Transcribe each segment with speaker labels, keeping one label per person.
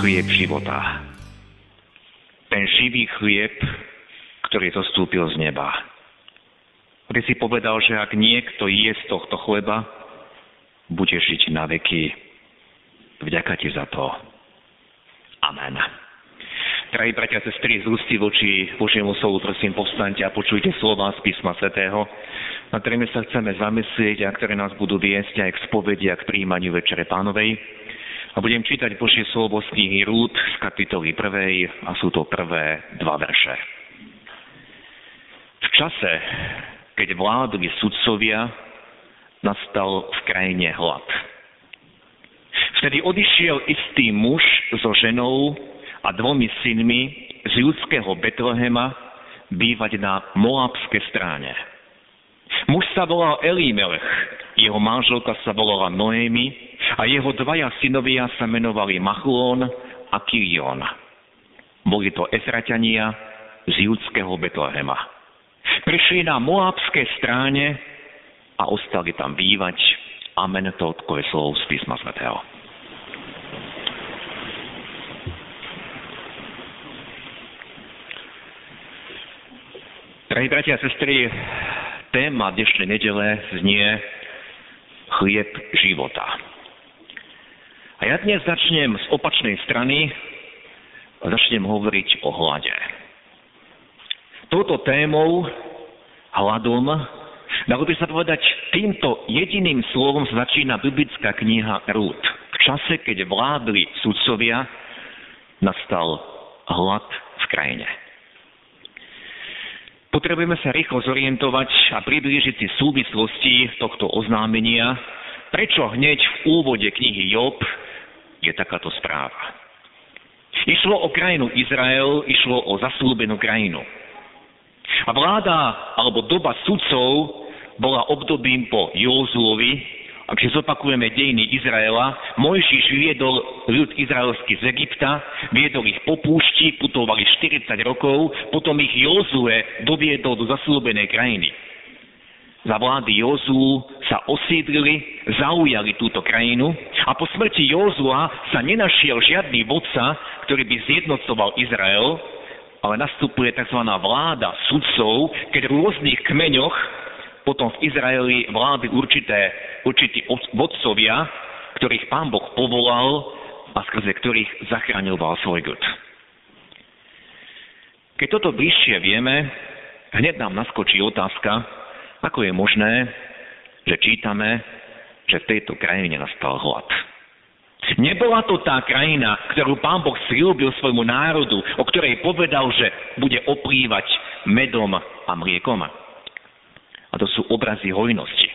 Speaker 1: chlieb života. Ten živý chlieb, ktorý zostúpil z neba. Ty si povedal, že ak niekto je z tohto chleba, bude žiť na veky. Vďaka ti za to. Amen. Drahí bratia a sestry, z ústy voči Božiemu slovu, prosím, povstaňte a počujte slova z písma svätého, na ktorými sa chceme zamyslieť a ktoré nás budú viesť aj k spovedi a k príjmaniu Večere Pánovej. A budem čítať Božie slovo z knihy Rúd z kapitoly 1. a sú to prvé dva verše. V čase, keď vládli sudcovia, nastal v krajine hlad. Vtedy odišiel istý muž so ženou a dvomi synmi z judského Betlehema bývať na Moabskej stráne. Muž sa volal Elímelech, jeho manželka sa volala Noémi a jeho dvaja synovia sa menovali Machlón a Kilion. Boli to Efraťania z judského Betlehema. Prišli na Moabskej stráne a ostali tam bývať. Amen, to je slov z písma svätého. Drahí bratia a sestry, téma dnešnej nedele znie chlieb života. A ja dnes začnem z opačnej strany a začnem hovoriť o hlade. Touto témou, hladom, dalo by sa povedať, týmto jediným slovom začína biblická kniha Rúd. V čase, keď vládli sudcovia, nastal hlad v krajine. Potrebujeme sa rýchlo zorientovať a priblížiť si súvislosti tohto oznámenia, prečo hneď v úvode knihy Job je takáto správa. Išlo o krajinu Izrael, išlo o zaslúbenú krajinu. A vláda alebo doba sudcov bola obdobím po Józuovi, ak si zopakujeme dejiny Izraela, Mojžiš viedol ľud izraelský z Egypta, viedol ich po púšti, putovali 40 rokov, potom ich Jozue doviedol do zaslúbenej krajiny. Za vlády Jozú sa osídlili, zaujali túto krajinu a po smrti Jozua sa nenašiel žiadny vodca, ktorý by zjednocoval Izrael, ale nastupuje tzv. vláda sudcov, keď v rôznych kmeňoch potom v Izraeli vlády určité, určití vodcovia, ktorých pán Boh povolal a skrze ktorých zachraňoval svoj ľud. Keď toto bližšie vieme, hneď nám naskočí otázka, ako je možné, že čítame, že v tejto krajine nastal hlad. Nebola to tá krajina, ktorú pán Boh slúbil svojmu národu, o ktorej povedal, že bude oplývať medom a mliekom. A to sú obrazy hojnosti.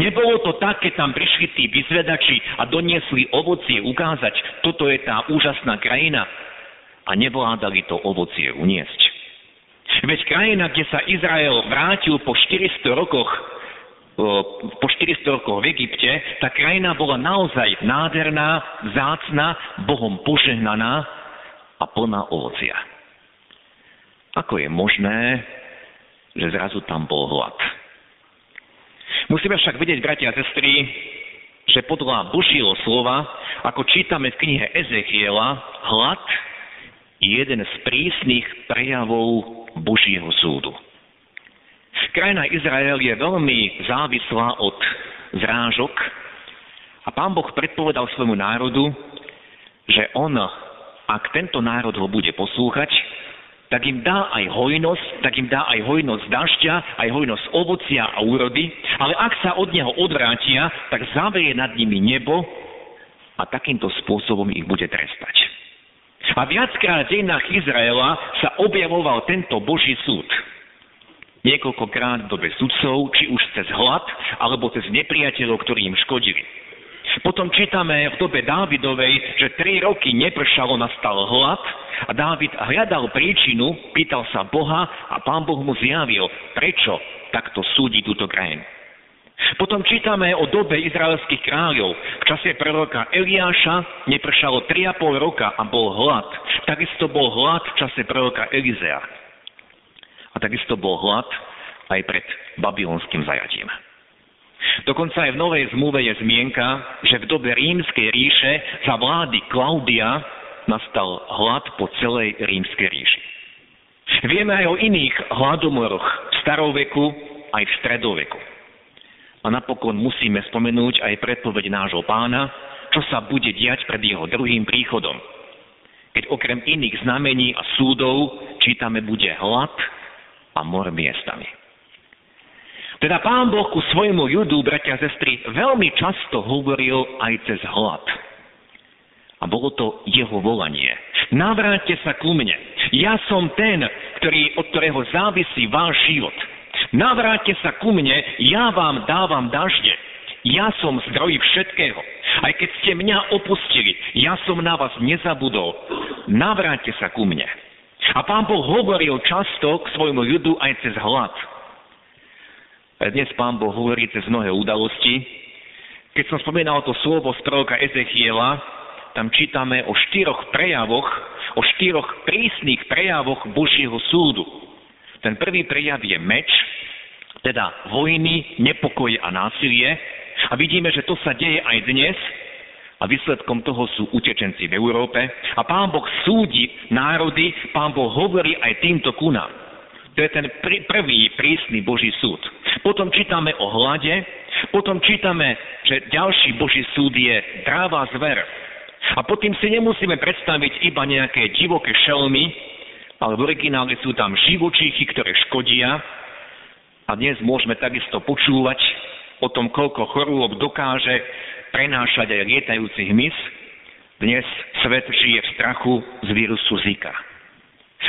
Speaker 1: Nebolo to tak, keď tam prišli tí vyzvedači a doniesli ovocie ukázať, toto je tá úžasná krajina a nevládali to ovocie uniesť. Veď krajina, kde sa Izrael vrátil po 400 rokoch po 400 rokoch v Egypte, tá krajina bola naozaj nádherná, zácna, Bohom požehnaná a plná ovocia. Ako je možné, že zrazu tam bol hlad. Musíme však vedieť, bratia a sestry, že podľa Božieho slova, ako čítame v knihe Ezechiela, hlad je jeden z prísnych prejavov Božieho súdu. Krajina Izrael je veľmi závislá od zrážok a pán Boh predpovedal svojmu národu, že on, ak tento národ ho bude poslúchať, tak im dá aj hojnosť, tak im dá aj hojnosť dažďa, aj hojnosť ovocia a úrody, ale ak sa od neho odvrátia, tak zaveje nad nimi nebo a takýmto spôsobom ich bude trestať. A viackrát v dejinách Izraela sa objavoval tento Boží súd. Niekoľkokrát v dobe sudcov, či už cez hlad, alebo cez nepriateľov, ktorí im škodili. Potom čítame v dobe Dávidovej, že tri roky nepršalo, nastal hlad a Dávid hľadal príčinu, pýtal sa Boha a pán Boh mu zjavil, prečo takto súdi túto krajinu. Potom čítame o dobe izraelských kráľov. V čase proroka Eliáša nepršalo 3,5 roka a bol hlad. Takisto bol hlad v čase proroka Elizea. A takisto bol hlad aj pred babylonským zajatím. Dokonca aj v Novej zmluve je zmienka, že v dobe rímskej ríše za vlády Klaudia nastal hlad po celej rímskej ríši. Vieme aj o iných hladomoroch v staroveku aj v stredoveku. A napokon musíme spomenúť aj predpoveď nášho pána, čo sa bude diať pred jeho druhým príchodom. Keď okrem iných znamení a súdov čítame bude hlad a mor miestami. Teda pán Boh ku svojmu judu, bratia a sestry, veľmi často hovoril aj cez hlad. A bolo to jeho volanie. Navráťte sa ku mne. Ja som ten, ktorý, od ktorého závisí váš život. Navráťte sa ku mne, ja vám dávam dažde. Ja som zdroj všetkého. Aj keď ste mňa opustili, ja som na vás nezabudol. Navráťte sa ku mne. A pán Boh hovoril často k svojmu ľudu aj cez hlad. A dnes pán Boh hovorí cez mnohé udalosti. Keď som spomínal to slovo z proroka Ezechiela, tam čítame o štyroch prejavoch, o štyroch prísnych prejavoch Božieho súdu. Ten prvý prejav je meč, teda vojny, nepokoje a násilie. A vidíme, že to sa deje aj dnes a výsledkom toho sú utečenci v Európe. A Pán Boh súdi národy, Pán Boh hovorí aj týmto kunám. To je ten prvý prísny Boží súd. Potom čítame o hlade, potom čítame, že ďalší Boží súd je dráva zver. A potom si nemusíme predstaviť iba nejaké divoké šelmy, ale v originále sú tam živočíchy, ktoré škodia. A dnes môžeme takisto počúvať o tom, koľko chorôb dokáže prenášať aj lietajúci hmyz. Dnes svet žije v strachu z vírusu Zika.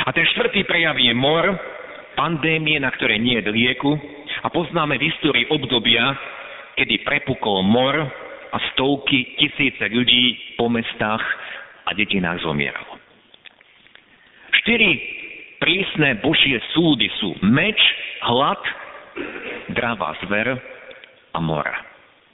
Speaker 1: A ten štvrtý prejav je mor, pandémie, na ktoré nie je lieku. A poznáme v histórii obdobia, kedy prepukol mor a stovky, tisíce ľudí po mestách a detinách zomieralo. Štyri prísne Božie súdy sú meč, hlad, dravá zver a mora.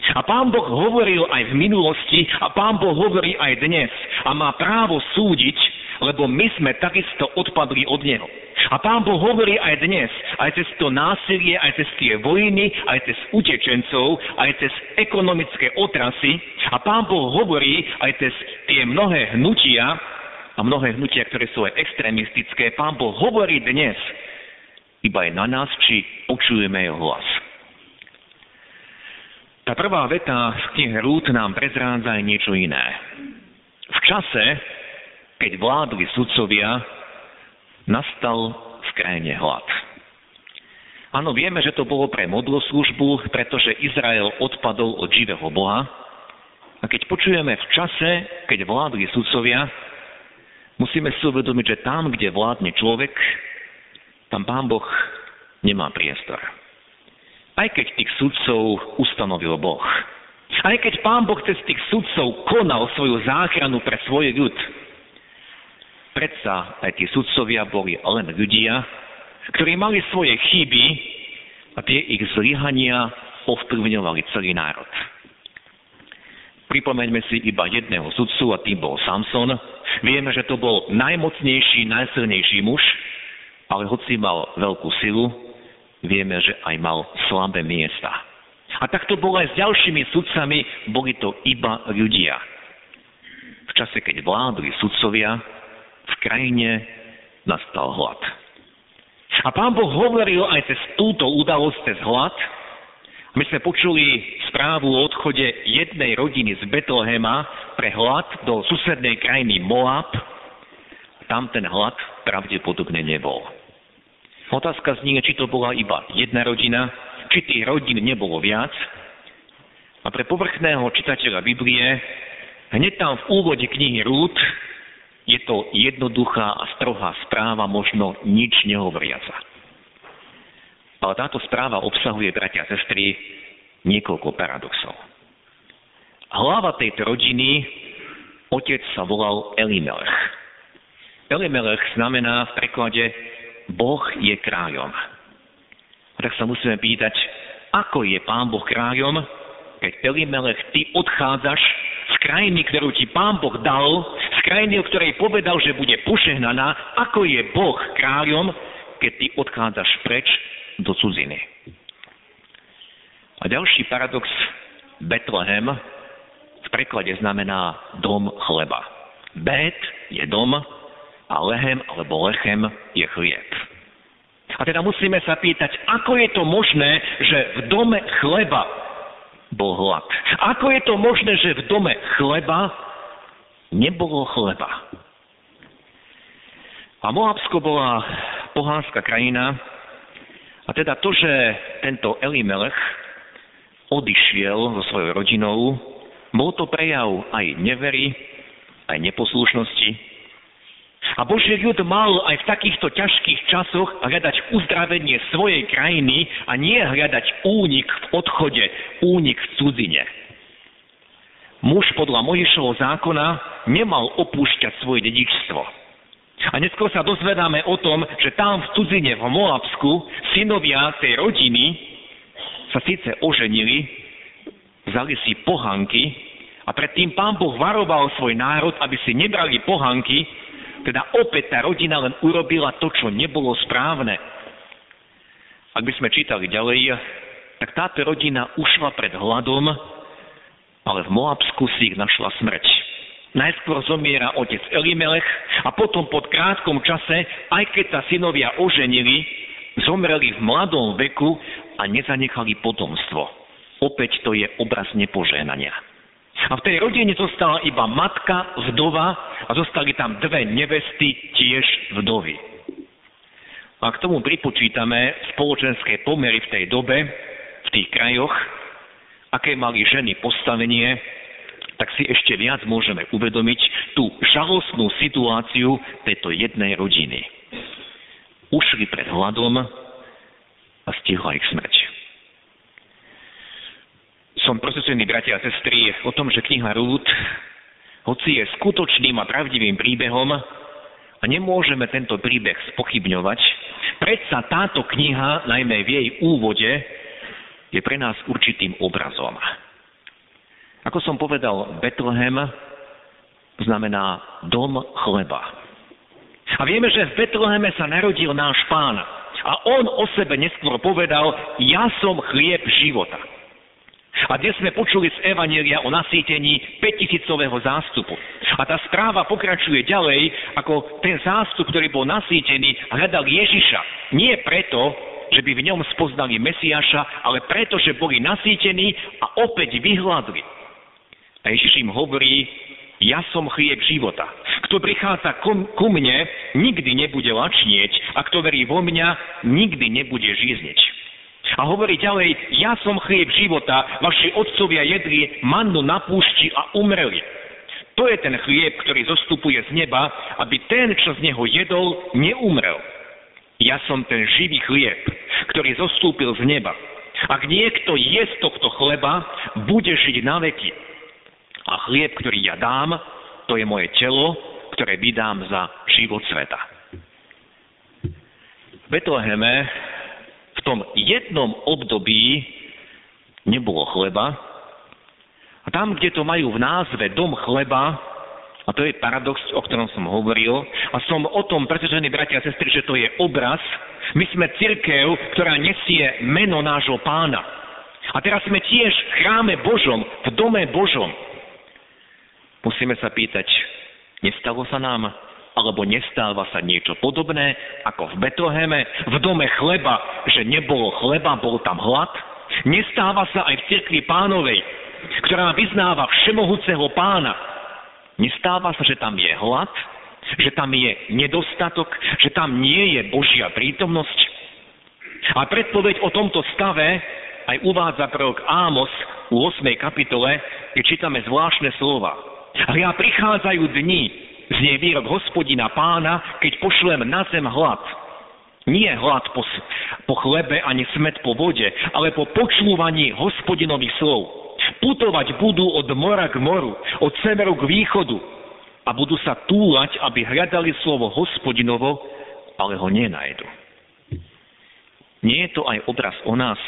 Speaker 1: A pán Boh hovoril aj v minulosti a pán Boh hovorí aj dnes a má právo súdiť, lebo my sme takisto odpadli od Neho. A pán Boh hovorí aj dnes, aj cez to násilie, aj cez tie vojny, aj cez utečencov, aj cez ekonomické otrasy. A pán Boh hovorí aj cez tie mnohé hnutia, a mnohé hnutia, ktoré sú aj extrémistické, Pán Boh hovorí dnes iba aj na nás, či počujeme jeho hlas. Tá prvá veta z knihy Rút nám prezrádza aj niečo iné. V čase, keď vládli sudcovia, nastal v krajine hlad. Áno, vieme, že to bolo pre modloslužbu, pretože Izrael odpadol od živého Boha. A keď počujeme v čase, keď vládli sudcovia, Musíme si uvedomiť, že tam, kde vládne človek, tam Pán Boh nemá priestor. Aj keď tých sudcov ustanovil Boh. Aj keď Pán Boh cez tých sudcov konal svoju záchranu pre svoj ľud. Predsa aj tí sudcovia boli len ľudia, ktorí mali svoje chyby a tie ich zlyhania ovplyvňovali celý národ. Pripomeňme si iba jedného sudcu a tým bol Samson, Vieme, že to bol najmocnejší, najsilnejší muž, ale hoci mal veľkú silu, vieme, že aj mal slabé miesta. A tak to bolo aj s ďalšími sudcami, boli to iba ľudia. V čase, keď vládli sudcovia, v krajine nastal hlad. A pán Boh hovoril aj cez túto udalosť, cez hlad, my sme počuli správu o odchode jednej rodiny z Betlehema pre hlad do susednej krajiny Moab. Tam ten hlad pravdepodobne nebol. Otázka znie, či to bola iba jedna rodina, či tých rodín nebolo viac. A pre povrchného čitateľa Biblie, hneď tam v úvode knihy Rút je to jednoduchá a strohá správa, možno nič nehovoriaca. Ale táto správa obsahuje, bratia a sestry, niekoľko paradoxov. Hlava tejto rodiny, otec sa volal Elimelech. Elimelech znamená v preklade Boh je kráľom. A tak sa musíme pýtať, ako je Pán Boh kráľom, keď Elimelech, ty odchádzaš z krajiny, ktorú ti Pán Boh dal, z krajiny, o ktorej povedal, že bude požehnaná, ako je Boh kráľom, keď ty odchádzaš preč do cudziny. A ďalší paradox, Betlehem v preklade znamená dom chleba. Bet je dom a lehem alebo lechem je chlieb. A teda musíme sa pýtať, ako je to možné, že v dome chleba bol hlad. Ako je to možné, že v dome chleba nebolo chleba. A Moabsko bola pohánska krajina, a teda to, že tento Elimelech odišiel so svojou rodinou, bol to prejav aj nevery, aj neposlušnosti. A Boží ľud mal aj v takýchto ťažkých časoch hľadať uzdravenie svojej krajiny a nie hľadať únik v odchode, únik v cudzine. Muž podľa Mojišovho zákona nemal opúšťať svoje dedičstvo. A neskôr sa dozvedáme o tom, že tam v cudzine, v Moabsku, synovia tej rodiny sa síce oženili, vzali si pohanky a predtým pán Boh varoval svoj národ, aby si nebrali pohanky, teda opäť tá rodina len urobila to, čo nebolo správne. Ak by sme čítali ďalej, tak táto rodina ušla pred hladom, ale v Moabsku si ich našla smrť. Najskôr zomiera otec Elimelech a potom po krátkom čase, aj keď sa synovia oženili, zomreli v mladom veku a nezanechali potomstvo. Opäť to je obraz nepožehnania. A v tej rodine zostala iba matka, vdova a zostali tam dve nevesty, tiež vdovy. A k tomu pripočítame spoločenské pomery v tej dobe, v tých krajoch, aké mali ženy postavenie, tak si ešte viac môžeme uvedomiť tú žalostnú situáciu tejto jednej rodiny ušli pred hladom a stihla ich smrť. Som prosečený bratia a sestry o tom, že kniha Rút, hoci je skutočným a pravdivým príbehom, a nemôžeme tento príbeh spochybňovať, predsa táto kniha, najmä v jej úvode, je pre nás určitým obrazom. Ako som povedal, Betlehem znamená dom chleba. A vieme, že v Betleheme sa narodil náš pán. A on o sebe neskôr povedal, ja som chlieb života. A dnes sme počuli z Evanielia o nasýtení 5000 zástupu. A tá správa pokračuje ďalej, ako ten zástup, ktorý bol nasýtený, hľadal Ježiša. Nie preto, že by v ňom spoznali Mesiaša, ale preto, že boli nasýtení a opäť vyhľadli. A Ježiš im hovorí, ja som chlieb života. Kto prichádza ku mne, nikdy nebude lačnieť a kto verí vo mňa, nikdy nebude žízniť. A hovorí ďalej, ja som chlieb života, vaši otcovia jedli mannu na púšti a umreli. To je ten chlieb, ktorý zostupuje z neba, aby ten, čo z neho jedol, neumrel. Ja som ten živý chlieb, ktorý zostúpil z neba. Ak niekto je z tohto chleba, bude žiť na veky. A chlieb, ktorý ja dám, to je moje telo, ktoré vydám za život sveta. V Betleheme v tom jednom období nebolo chleba a tam, kde to majú v názve dom chleba, a to je paradox, o ktorom som hovoril, a som o tom presvedčený, bratia a sestry, že to je obraz. My sme církev, ktorá nesie meno nášho pána. A teraz sme tiež v chráme Božom, v dome Božom. Musíme sa pýtať, nestalo sa nám, alebo nestáva sa niečo podobné ako v Betleheme, v dome chleba, že nebolo chleba, bol tam hlad? Nestáva sa aj v cirkvi pánovej, ktorá vyznáva všemohúceho pána. Nestáva sa, že tam je hlad, že tam je nedostatok, že tam nie je Božia prítomnosť. A predpoveď o tomto stave aj uvádza prorok Ámos u 8. kapitole, kde čítame zvláštne slova. Hľa prichádzajú dni, znie výrok hospodina pána, keď pošlem na zem hlad. Nie hlad po, po chlebe ani smet po vode, ale po počúvaní hospodinových slov. Putovať budú od mora k moru, od severu k východu a budú sa túlať, aby hľadali slovo hospodinovo, ale ho nenajdu. Nie je to aj obraz o nás,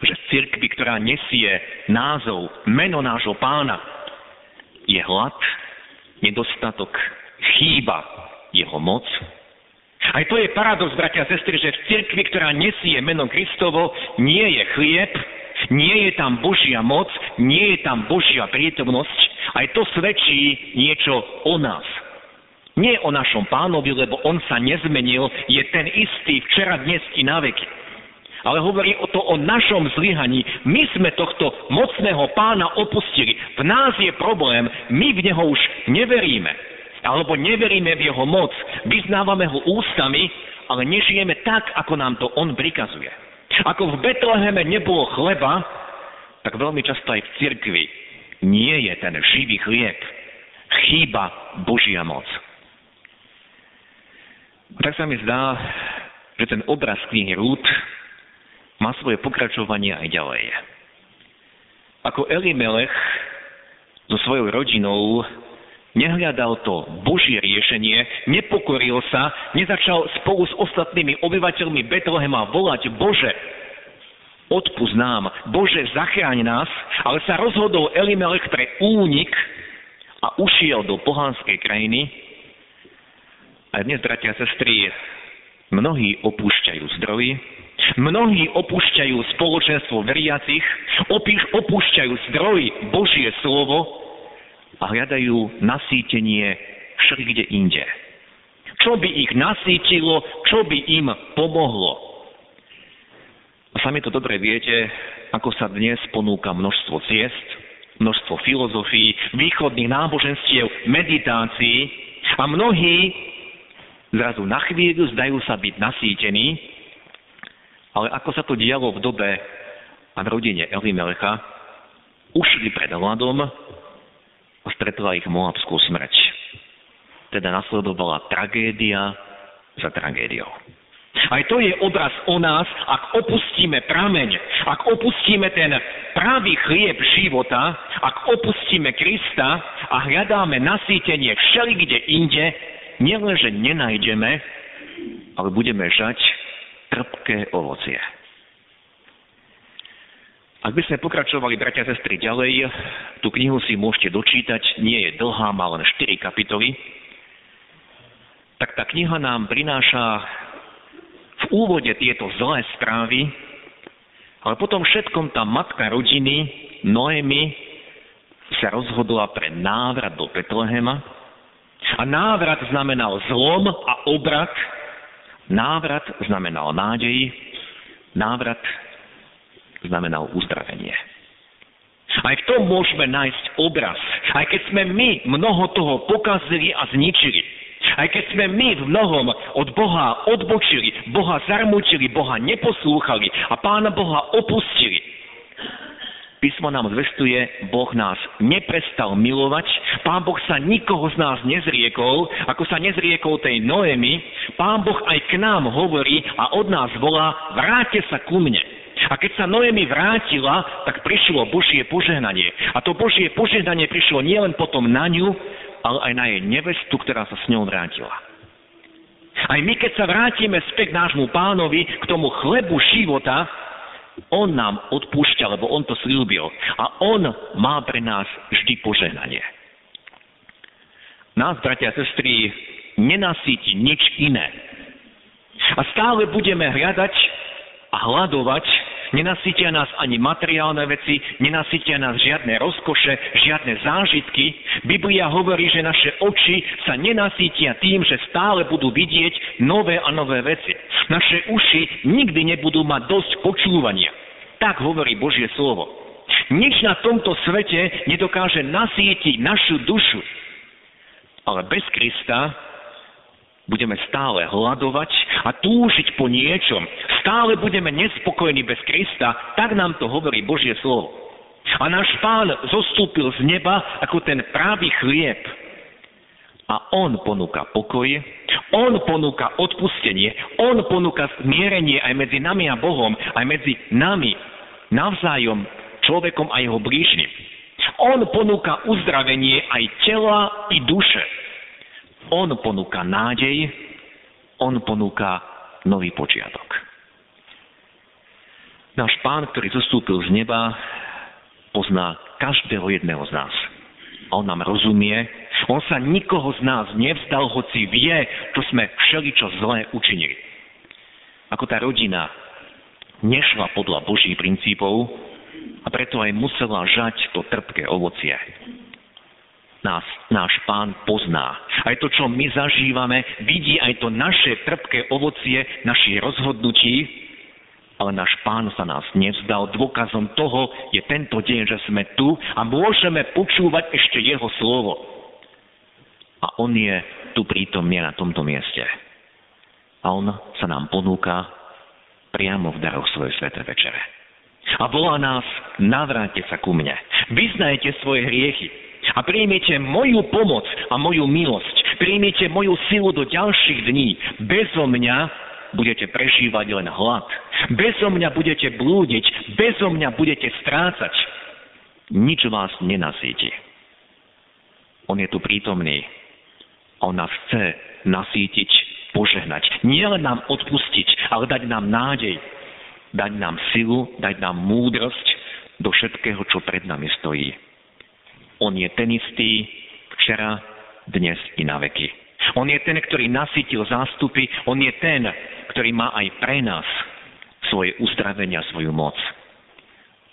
Speaker 1: že v cirkvi, ktorá nesie názov, meno nášho pána, je hlad, nedostatok, chýba jeho moc. Aj to je paradox, bratia a sestry, že v cirkvi, ktorá nesie meno Kristovo, nie je chlieb, nie je tam Božia moc, nie je tam Božia prítomnosť. Aj to svedčí niečo o nás. Nie o našom pánovi, lebo on sa nezmenil, je ten istý včera, dnes i na veky. Ale hovorí o to o našom zlyhaní. My sme tohto mocného pána opustili. V nás je problém, my v neho už neveríme. Alebo neveríme v jeho moc. Vyznávame ho ústami, ale nežijeme tak, ako nám to on prikazuje. Ako v Betleheme nebolo chleba, tak veľmi často aj v cirkvi nie je ten živý chlieb. Chýba Božia moc. A tak sa mi zdá, že ten obraz knihy Rút má svoje pokračovanie aj ďalej. Ako Elimelech so svojou rodinou nehľadal to Božie riešenie, nepokoril sa, nezačal spolu s ostatnými obyvateľmi Betlehema volať Bože, odpust nám, Bože, zachráň nás, ale sa rozhodol Elimelech pre únik a ušiel do pohanskej krajiny. A dnes, bratia a sestry, mnohí opúšťajú zdroji, Mnohí opúšťajú spoločenstvo veriacich, opúšťajú zdroj Božie slovo a hľadajú nasýtenie všelikde inde. Čo by ich nasýtilo, čo by im pomohlo. A sami to dobre viete, ako sa dnes ponúka množstvo ciest, množstvo filozofií, východných náboženstiev, meditácií a mnohí zrazu na chvíľu zdajú sa byť nasýtení ale ako sa to dialo v dobe a v rodine Elimelecha, ušli pred hladom a stretla ich Moabskú smrť. Teda nasledovala tragédia za tragédiou. Aj to je obraz o nás, ak opustíme prameň, ak opustíme ten pravý chlieb života, ak opustíme Krista a hľadáme nasýtenie všelikde inde, nielenže nenájdeme, ale budeme žať trpké ovocie. Ak by sme pokračovali, bratia a sestry, ďalej, tú knihu si môžete dočítať, nie je dlhá, má len 4 kapitoly, tak tá kniha nám prináša v úvode tieto zlé správy, ale potom všetkom tá matka rodiny, Noemi, sa rozhodla pre návrat do Betlehema. A návrat znamenal zlom a obrat. Návrat znamenal nádej, návrat znamenal uzdravenie. Aj v tom môžeme nájsť obraz. Aj keď sme my mnoho toho pokazili a zničili. Aj keď sme my v mnohom od Boha odbočili, Boha zarmučili, Boha neposlúchali a Pána Boha opustili. Písmo nám zvestuje, Boh nás neprestal milovať, Pán Boh sa nikoho z nás nezriekol, ako sa nezriekol tej Noemi, Pán Boh aj k nám hovorí a od nás volá, vráte sa ku mne. A keď sa Noemi vrátila, tak prišlo Božie požehnanie. A to Božie požehnanie prišlo nielen potom na ňu, ale aj na jej nevestu, ktorá sa s ňou vrátila. Aj my, keď sa vrátime späť nášmu pánovi, k tomu chlebu života, on nám odpúšťa, lebo On to slúbil. A On má pre nás vždy požehnanie. Nás, bratia a sestry, nenasíti nič iné. A stále budeme hľadať a hľadovať Nenasítia nás ani materiálne veci, nenasítia nás žiadne rozkoše, žiadne zážitky. Biblia hovorí, že naše oči sa nenasítia tým, že stále budú vidieť nové a nové veci. Naše uši nikdy nebudú mať dosť počúvania. Tak hovorí Božie slovo. Nič na tomto svete nedokáže nasítiť našu dušu. Ale bez Krista budeme stále hľadovať a túžiť po niečom. Stále budeme nespokojní bez Krista, tak nám to hovorí Božie slovo. A náš pán zostúpil z neba ako ten pravý chlieb. A on ponúka pokoj, on ponúka odpustenie, on ponúka zmierenie aj medzi nami a Bohom, aj medzi nami navzájom, človekom a jeho blížnym. On ponúka uzdravenie aj tela i duše. On ponúka nádej, on ponúka nový počiatok. Náš pán, ktorý zostúpil z neba, pozná každého jedného z nás. On nám rozumie, on sa nikoho z nás nevzdal, hoci vie, čo sme všeličo zlé učinili. Ako tá rodina nešla podľa Božích princípov a preto aj musela žať to trpké ovocie. Nás, náš pán pozná. Aj to, čo my zažívame, vidí aj to naše trpké ovocie našich rozhodnutí, ale náš pán sa nás nevzdal. Dôkazom toho je tento deň, že sme tu a môžeme počúvať ešte jeho slovo. A on je tu prítomný na tomto mieste. A on sa nám ponúka priamo v daroch svojej sveté večere. A volá nás, navráte sa ku mne, vyznajte svoje hriechy a príjmite moju pomoc a moju milosť. Príjmite moju silu do ďalších dní. Bezo mňa budete prežívať len hlad. Bezo mňa budete blúdiť. Bezo mňa budete strácať. Nič vás nenasíti. On je tu prítomný. On nás chce nasítiť, požehnať. Nie len nám odpustiť, ale dať nám nádej, dať nám silu, dať nám múdrosť do všetkého, čo pred nami stojí. On je ten istý včera, dnes i na veky. On je ten, ktorý nasytil zástupy, on je ten, ktorý má aj pre nás svoje uzdravenia, svoju moc.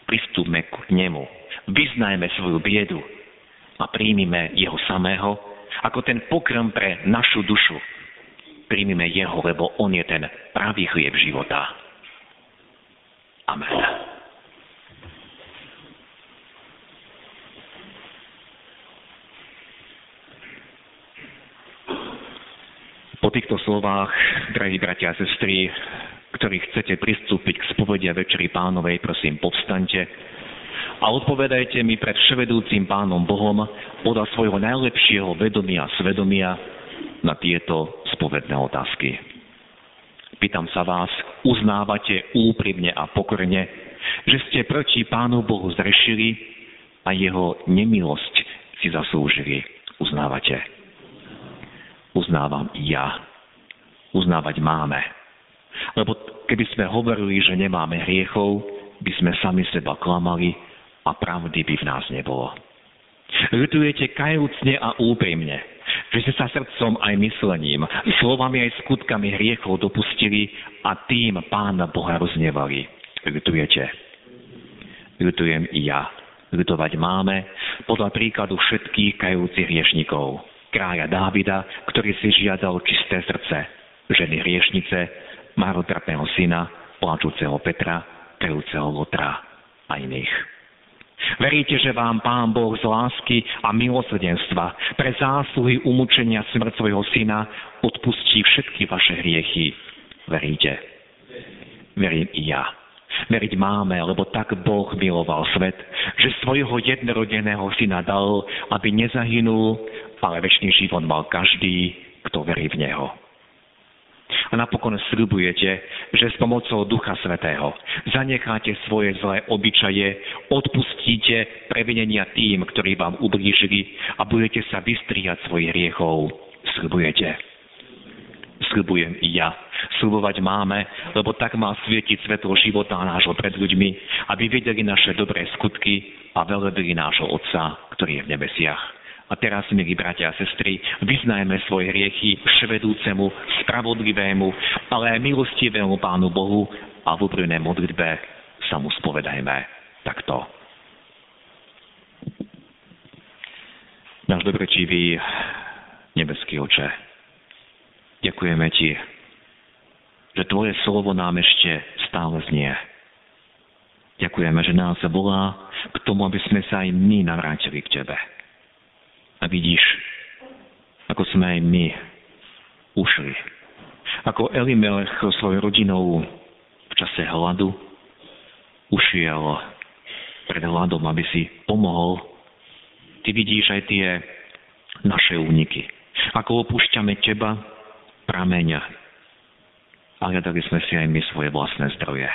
Speaker 1: Pristúpme k nemu, vyznajme svoju biedu a príjmime jeho samého ako ten pokrm pre našu dušu. Príjmime jeho, lebo on je ten pravý chlieb života. Amen. Po týchto slovách, drahí bratia a sestry, ktorí chcete pristúpiť k spovedia Večeri pánovej, prosím, povstaňte a odpovedajte mi pred vševedúcim pánom Bohom podľa svojho najlepšieho vedomia a svedomia na tieto spovedné otázky. Pýtam sa vás, uznávate úprimne a pokorne, že ste proti Pánu Bohu zrešili a jeho nemilosť si zaslúžili. Uznávate. Uznávam ja. Uznávať máme. Lebo keby sme hovorili, že nemáme hriechov, by sme sami seba klamali a pravdy by v nás nebolo. Ľutujete kajúcne a úprimne, že ste sa srdcom aj myslením, slovami aj skutkami hriechov dopustili a tým Pána Boha roznevali. Ľutujete. Ľutujem i ja. Ľutovať máme podľa príkladu všetkých kajúcich hriešnikov. Kráľa Dávida, ktorý si žiadal čisté srdce, ženy hriešnice, marotrapného syna, plačúceho Petra, kajúceho Lotra a iných. Veríte, že vám Pán Boh z lásky a milosrdenstva pre zásluhy umúčenia smrť svojho syna odpustí všetky vaše hriechy. Veríte? Verím i ja. Veriť máme, lebo tak Boh miloval svet, že svojho jednorodeného syna dal, aby nezahynul, ale väčší život mal každý, kto verí v Neho. A napokon sľubujete, že s pomocou Ducha Svetého zanecháte svoje zlé obyčaje, odpustíte previnenia tým, ktorí vám ublížili a budete sa vystriať svojich hriechov. Sľubujete. Sľubujem i ja. Sľubovať máme, lebo tak má svietiť svetlo života nášho pred ľuďmi, aby videli naše dobré skutky a velebili nášho Otca, ktorý je v nebesiach. A teraz, milí bratia a sestry, vyznajme svoje hriechy vševedúcemu, spravodlivému, ale aj milostivému Pánu Bohu a v úprimnej modlitbe sa mu spovedajme takto. Náš dobrečivý nebeský oče, ďakujeme Ti, že Tvoje slovo nám ešte stále znie. Ďakujeme, že nás volá k tomu, aby sme sa aj my navrátili k Tebe a vidíš, ako sme aj my ušli. Ako Elimelech svojou rodinou v čase hladu ušiel pred hladom, aby si pomohol. Ty vidíš aj tie naše úniky. Ako opúšťame teba, prameňa. A hľadali sme si aj my svoje vlastné zdroje.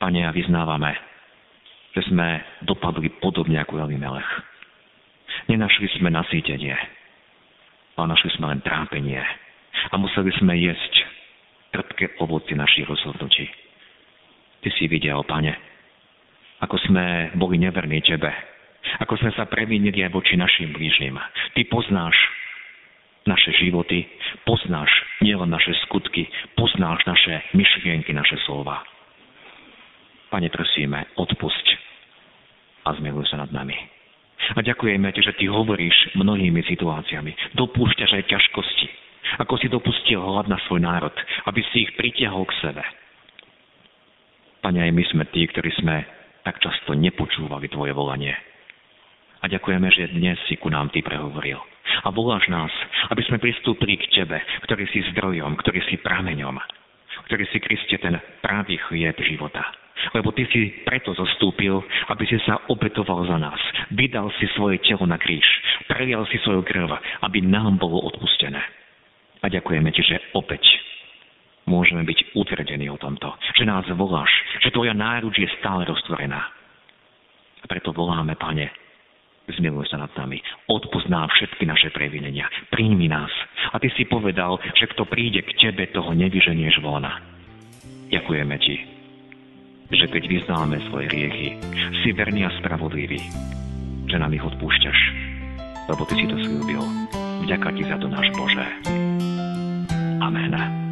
Speaker 1: Pane, a vyznávame, že sme dopadli podobne ako Elimelech. Nenašli sme nasýtenie, ale našli sme len trápenie. A museli sme jesť trpké ovoci našich rozhodnutí. Ty si videl, pane, ako sme boli neverní Tebe, ako sme sa previnili aj voči našim blížnym. Ty poznáš naše životy, poznáš nielen naše skutky, poznáš naše myšlienky, naše slova. Pane, prosíme, odpusť a zmiluj sa nad nami. A ďakujeme Ti, že Ty hovoríš mnohými situáciami. Dopúšťaš aj ťažkosti. Ako si dopustil hlad na svoj národ, aby si ich pritiahol k sebe. Pane, aj my sme tí, ktorí sme tak často nepočúvali Tvoje volanie. A ďakujeme, že dnes si ku nám Ty prehovoril. A voláš nás, aby sme pristúpili k Tebe, ktorý si zdrojom, ktorý si prameňom, ktorý si, Kriste, ten pravý chlieb života. Lebo Ty si preto zostúpil, aby si sa obetoval za nás. Vydal si svoje telo na kríž. Prelial si svoju krv, aby nám bolo odpustené. A ďakujeme Ti, že opäť môžeme byť utvrdení o tomto. Že nás voláš, že Tvoja náruč je stále roztvorená. A preto voláme, Pane, zmiluj sa nad nami, odpozná všetky naše previnenia, príjmi nás. A Ty si povedal, že kto príde k Tebe, toho nevyženieš vona. Ďakujeme Ti, že keď vyznáme svoje riechy, si verný a spravodlivý, že nám ich odpúšťaš, lebo Ty si to slúbil. Vďaka Ti za to, náš Bože. Amen.